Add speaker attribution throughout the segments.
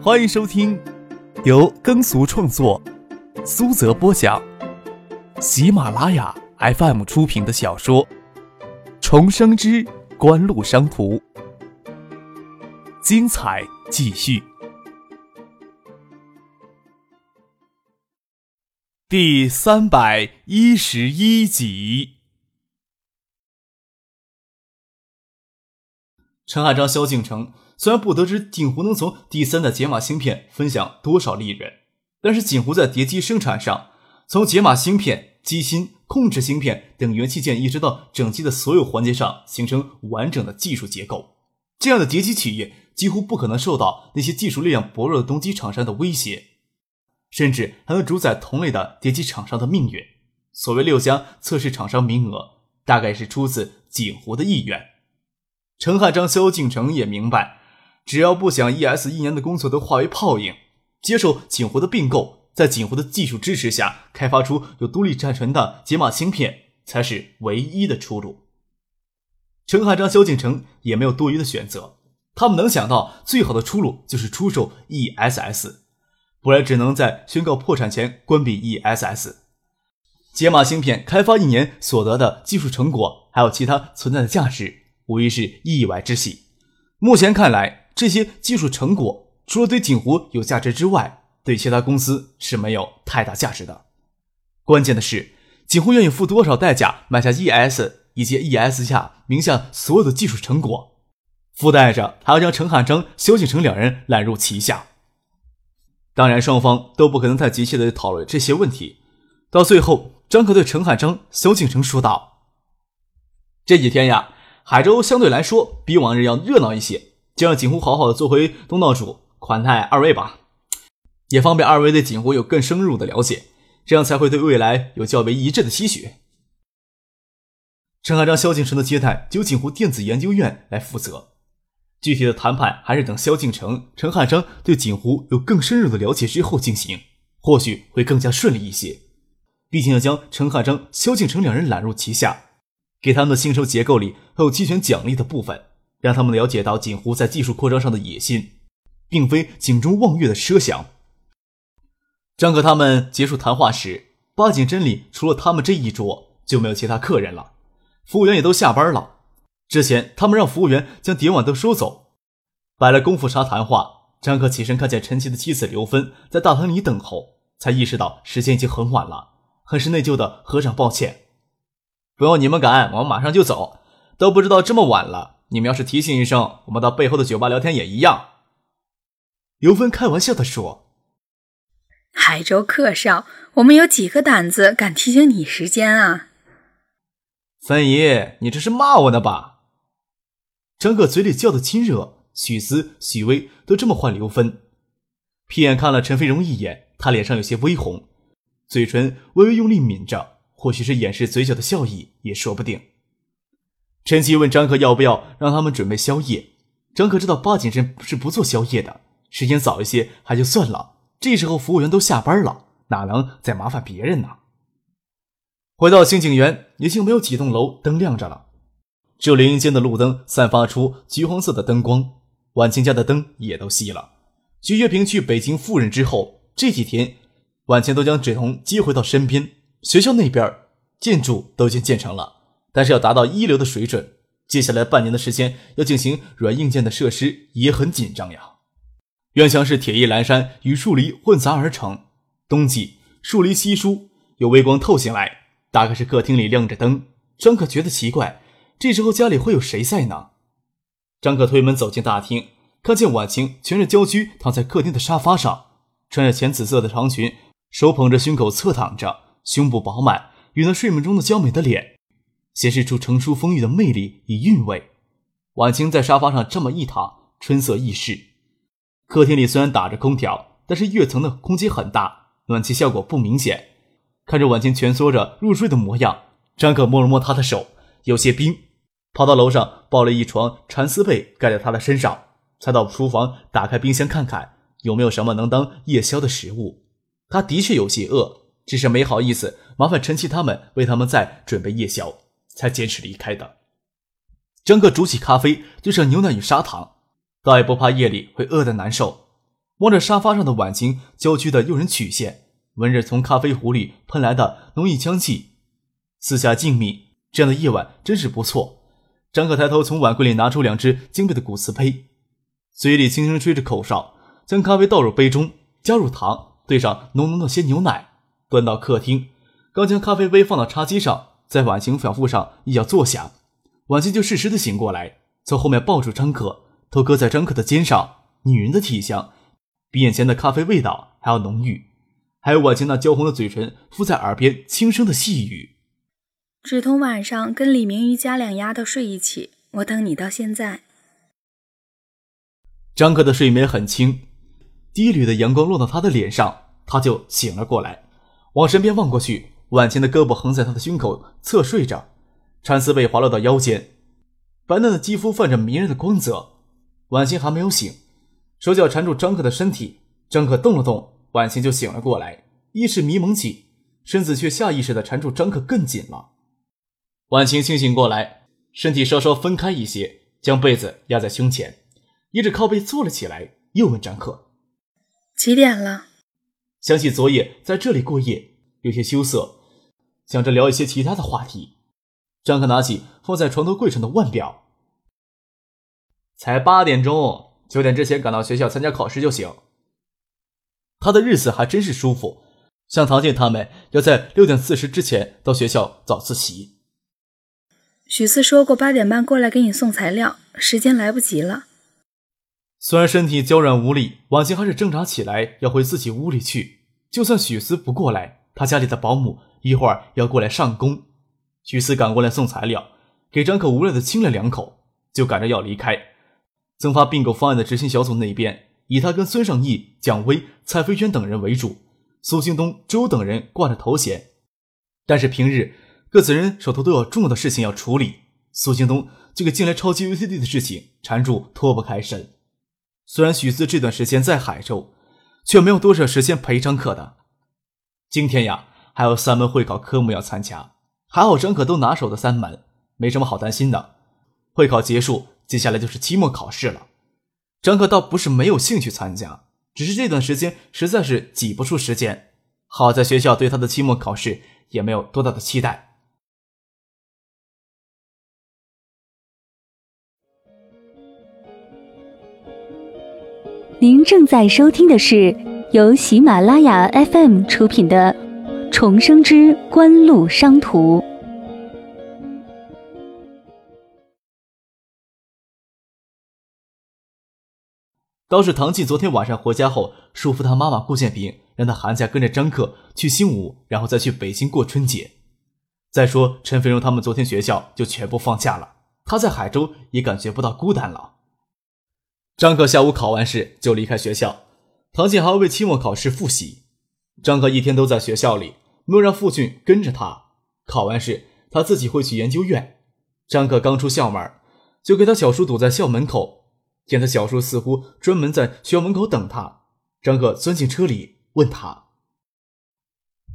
Speaker 1: 欢迎收听由耕俗创作、苏泽播讲、喜马拉雅 FM 出品的小说《重生之官路商途》，精彩继续，第三百一十一集。陈汉章、萧敬腾虽然不得知锦湖能从第三代解码芯片分享多少利润，但是锦湖在叠机生产上，从解码芯片、机芯、控制芯片等元器件，一直到整机的所有环节上，形成完整的技术结构。这样的叠机企业几乎不可能受到那些技术力量薄弱的东机厂商的威胁，甚至还能主宰同类的叠机厂商的命运。所谓六家测试厂商名额，大概是出自锦湖的意愿。陈汉章、萧敬腾也明白，只要不想 ES 一年的工作都化为泡影，接受锦湖的并购，在锦湖的技术支持下，开发出有独立战权的解码芯片，才是唯一的出路。陈汉章、萧敬腾也没有多余的选择，他们能想到最好的出路就是出售 ESS，不然只能在宣告破产前关闭 ESS。解码芯片开发一年所得的技术成果，还有其他存在的价值。无疑是意外之喜。目前看来，这些技术成果除了对锦湖有价值之外，对其他公司是没有太大价值的。关键的是，锦湖愿意付多少代价买下 ES 以及 ES 下名下所有的技术成果，附带着还要将陈汉章、萧敬腾两人揽入旗下。当然，双方都不可能太急切的讨论这些问题。到最后，张可对陈汉章、萧敬腾说道：“这几天呀。”海州相对来说比往日要热闹一些，就让锦湖好好的做回东道主，款待二位吧，也方便二位对锦湖有更深入的了解，这样才会对未来有较为一致的期许。陈汉章、萧敬腾的接待由锦湖电子研究院来负责，具体的谈判还是等萧敬腾、陈汉章对锦湖有更深入的了解之后进行，或许会更加顺利一些。毕竟要将陈汉章、萧敬腾两人揽入旗下。给他们的薪酬结构里还有期权奖励的部分，让他们了解到锦湖在技术扩张上的野心，并非井中望月的奢想。张可他们结束谈话时，八景真里除了他们这一桌就没有其他客人了，服务员也都下班了。之前他们让服务员将碟碗都收走，摆了功夫茶谈话。张可起身看见陈奇的妻子刘芬在大堂里等候，才意识到时间已经很晚了，很是内疚的合掌抱歉。不用你们赶，我们马上就走。都不知道这么晚了，你们要是提醒一声，我们到背后的酒吧聊天也一样。”刘芬开玩笑的说。
Speaker 2: “海州客少，我们有几个胆子敢提醒你时间啊？”
Speaker 1: 芬姨，你这是骂我呢吧？张可嘴里叫的亲热，许思、许巍都这么唤刘芬。瞥眼看了陈飞荣一眼，他脸上有些微红，嘴唇微微用力抿着。或许是掩饰嘴角的笑意也说不定。陈奇问张克要不要让他们准备宵夜。张克知道八景镇是不做宵夜的，时间早一些还就算了。这时候服务员都下班了，哪能再麻烦别人呢？回到星景园，已经没有几栋楼灯亮着了，只有林荫间的路灯散发出橘黄色的灯光。晚晴家的灯也都熄了。徐月平去北京赴任之后，这几天晚晴都将芷彤接回到身边。学校那边建筑都已经建成了，但是要达到一流的水准，接下来半年的时间要进行软硬件的设施也很紧张呀。院墙是铁艺栏山与树篱混杂而成，冬季树篱稀疏，有微光透进来，大概是客厅里亮着灯。张可觉得奇怪，这时候家里会有谁在呢？张可推门走进大厅，看见婉晴蜷着娇躯躺在客厅的沙发上，穿着浅紫色的长裙，手捧着胸口侧躺着。胸部饱满，与那睡梦中的娇美的脸，显示出成熟丰腴的魅力与韵味。婉晴在沙发上这么一躺，春色易逝。客厅里虽然打着空调，但是跃层的空间很大，暖气效果不明显。看着婉晴蜷缩着入睡的模样，张可摸了摸她的手，有些冰，跑到楼上抱了一床蚕丝被盖在她的身上，才到厨房打开冰箱看看有没有什么能当夜宵的食物。他的确有些饿。只是没好意思麻烦陈奇他们为他们再准备夜宵，才坚持离开的。张克煮起咖啡，兑上牛奶与砂糖，倒也不怕夜里会饿得难受。望着沙发上的婉晴娇躯的诱人曲线，闻着从咖啡壶里喷来的浓郁香气，四下静谧，这样的夜晚真是不错。张可抬头从碗柜里拿出两只精美的骨瓷杯，嘴里轻轻吹着口哨，将咖啡倒入杯中，加入糖，兑上浓浓的鲜牛奶，端到客厅。刚将咖啡杯放到茶几上，在婉晴小腹上一脚坐下，婉晴就适时的醒过来，从后面抱住张可，头搁在张可的肩上。女人的体香，比眼前的咖啡味道还要浓郁，还有婉晴那娇红的嘴唇附在耳边轻声的细语。
Speaker 2: 只同晚上跟李明玉家两丫头睡一起，我等你到现在。
Speaker 1: 张可的睡眠很轻，第一缕的阳光落到他的脸上，他就醒了过来，往身边望过去，婉晴的胳膊横在他的胸口侧睡着，蚕丝被滑落到腰间，白嫩的肌肤泛着迷人的光泽。婉晴还没有醒，手脚缠住张可的身体，张可动了动，婉晴就醒了过来，意识迷蒙起，身子却下意识的缠住张可更紧了。婉晴清醒过来，身体稍稍分开一些，将被子压在胸前，依着靠背坐了起来，又问张可：“
Speaker 2: 几点了？”
Speaker 1: 想起昨夜在这里过夜，有些羞涩，想着聊一些其他的话题。张可拿起放在床头柜上的腕表，才八点钟，九点之前赶到学校参加考试就行。他的日子还真是舒服，像唐静他们要在六点四十之前到学校早自习。
Speaker 2: 许四说过八点半过来给你送材料，时间来不及了。
Speaker 1: 虽然身体娇软无力，婉晴还是挣扎起来要回自己屋里去。就算许思不过来，他家里的保姆一会儿要过来上工。许四赶过来送材料，给张可无奈的亲了两口，就赶着要离开。增发并购方案的执行小组那边，以他跟孙尚义、蒋威、蔡飞轩等人为主，苏兴东、周等人挂着头衔。但是平日。各自人手头都有重要的事情要处理，苏京东这个进来超级 VCD 的事情缠住脱不开身。虽然许思这段时间在海州，却没有多少时间陪张可的。今天呀，还有三门会考科目要参加，还好张可都拿手的三门，没什么好担心的。会考结束，接下来就是期末考试了。张可倒不是没有兴趣参加，只是这段时间实在是挤不出时间。好在学校对他的期末考试也没有多大的期待。
Speaker 3: 您正在收听的是由喜马拉雅 FM 出品的《重生之官路商途》。
Speaker 1: 倒是唐静昨天晚上回家后，说服他妈妈顾建平，让他寒假跟着张克去新武，然后再去北京过春节。再说陈飞荣他们昨天学校就全部放假了，他在海州也感觉不到孤单了。张克下午考完试就离开学校，唐静还要为期末考试复习。张克一天都在学校里，没有让父亲跟着他。考完试，他自己会去研究院。张克刚出校门，就给他小叔堵在校门口，见他小叔似乎专门在学校门口等他。张克钻进车里，问他：“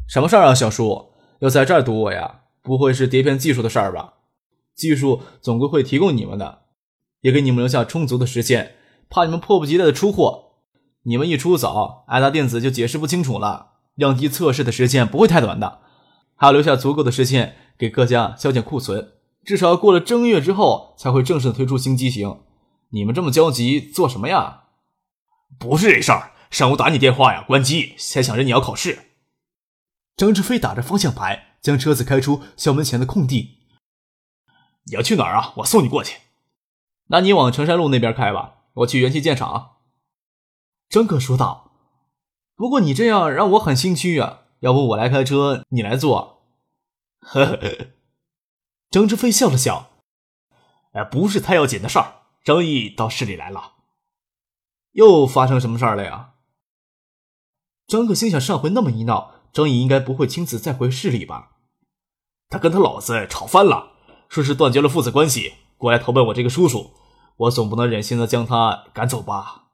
Speaker 1: 什么事儿啊，小叔？要在这儿堵我呀？不会是碟片技术的事儿吧？技术总归会提供你们的，也给你们留下充足的时间。”怕你们迫不及待的出货，你们一出早，爱达电子就解释不清楚了。量级测试的时间不会太短的，还要留下足够的时间给各家消减库存，至少要过了正月之后才会正式的推出新机型。你们这么焦急做什么呀？
Speaker 4: 不是这事儿，上午打你电话呀，关机，才想着你要考试。
Speaker 1: 张志飞打着方向盘，将车子开出校门前的空地。
Speaker 4: 你要去哪儿啊？我送你过去。
Speaker 1: 那你往城山路那边开吧。我去元器件厂。”张可说道。“不过你这样让我很心虚啊，要不我来开车，你来坐。”
Speaker 4: 呵呵。张志飞笑了笑，“哎，不是太要紧的事儿。张毅到市里来了，
Speaker 1: 又发生什么事儿了呀？”张可心想：上回那么一闹，张毅应该不会亲自再回市里吧？
Speaker 4: 他跟他老子吵翻了，说是断绝了父子关系，过来投奔我这个叔叔。我总不能忍心的将他赶走吧？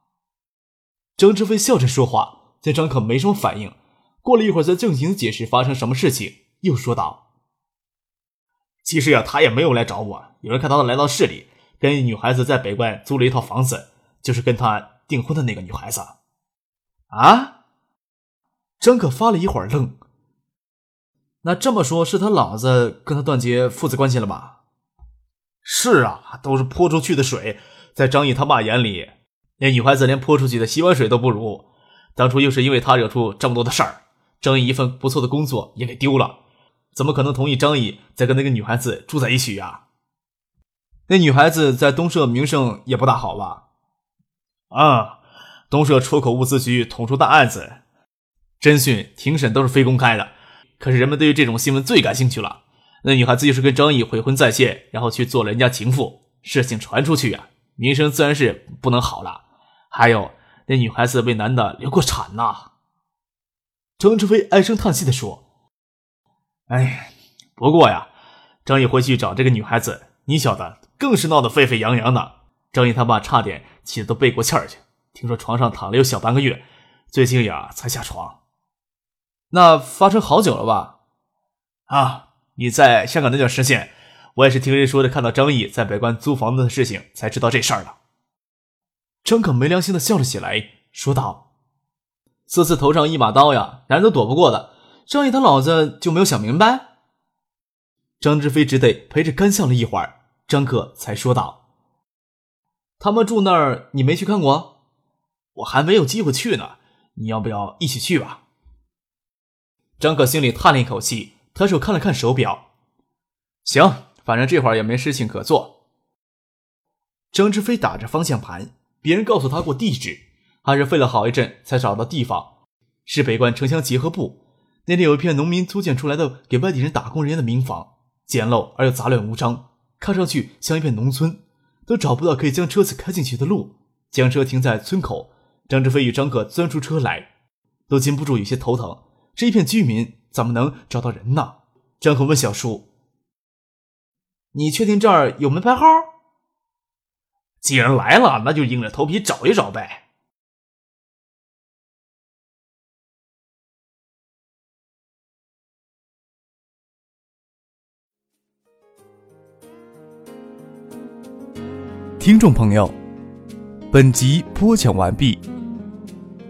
Speaker 1: 张志飞笑着说话，见张可没什么反应，过了一会儿才正经解释发生什么事情，又说道：“
Speaker 4: 其实呀，他也没有来找我，有人看他来到市里，跟女孩子在北关租了一套房子，就是跟他订婚的那个女孩子。”
Speaker 1: 啊！张可发了一会儿愣。那这么说，是他老子跟他断绝父子关系了吧？
Speaker 4: 是啊，都是泼出去的水，在张毅他爸眼里，那女孩子连泼出去的洗碗水都不如。当初又是因为他惹出这么多的事儿，张毅一份不错的工作也给丢了，怎么可能同意张毅再跟那个女孩子住在一起呀？
Speaker 1: 那女孩子在东社名声也不大好吧？
Speaker 4: 啊，东社出口物资局捅出大案子，侦讯、庭审都是非公开的。可是人们对于这种新闻最感兴趣了。那女孩子就是跟张毅悔婚在先，然后去做了人家情妇，事情传出去呀，名声自然是不能好了。还有那女孩子为男的流过产呐。
Speaker 1: 张志飞唉声叹气的说：“
Speaker 4: 哎，不过呀，张毅回去找这个女孩子，你小子，更是闹得沸沸扬扬的。张毅他爸差点气得都背过气儿去，听说床上躺了有小半个月，最近呀才下床。”
Speaker 1: 那发生好久了吧？
Speaker 4: 啊，你在香港那段时间，我也是听人说的，看到张毅在北关租房子的事情，才知道这事儿的。
Speaker 1: 张可没良心的笑了起来，说道：“这次头上一把刀呀，男人都躲不过的。张毅他老子就没有想明白？”张志飞只得陪着干笑了一会儿，张可才说道：“他们住那儿，你没去看过？
Speaker 4: 我还没有机会去呢，你要不要一起去吧？”
Speaker 1: 张可心里叹了一口气，抬手看了看手表，行，反正这会儿也没事情可做。张志飞打着方向盘，别人告诉他过地址，还是费了好一阵才找到地方，是北关城乡结合部。那里有一片农民租建出来的给外地人打工人员的民房，简陋而又杂乱无章，看上去像一片农村，都找不到可以将车子开进去的路，将车停在村口。张志飞与张可钻出车来，都禁不住有些头疼。这一片居民怎么能找到人呢？张可问小叔：“你确定这儿有门牌号？”
Speaker 4: 既然来了，那就硬着头皮找一找呗。
Speaker 1: 听众朋友，本集播讲完毕，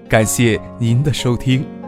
Speaker 1: 感谢您的收听。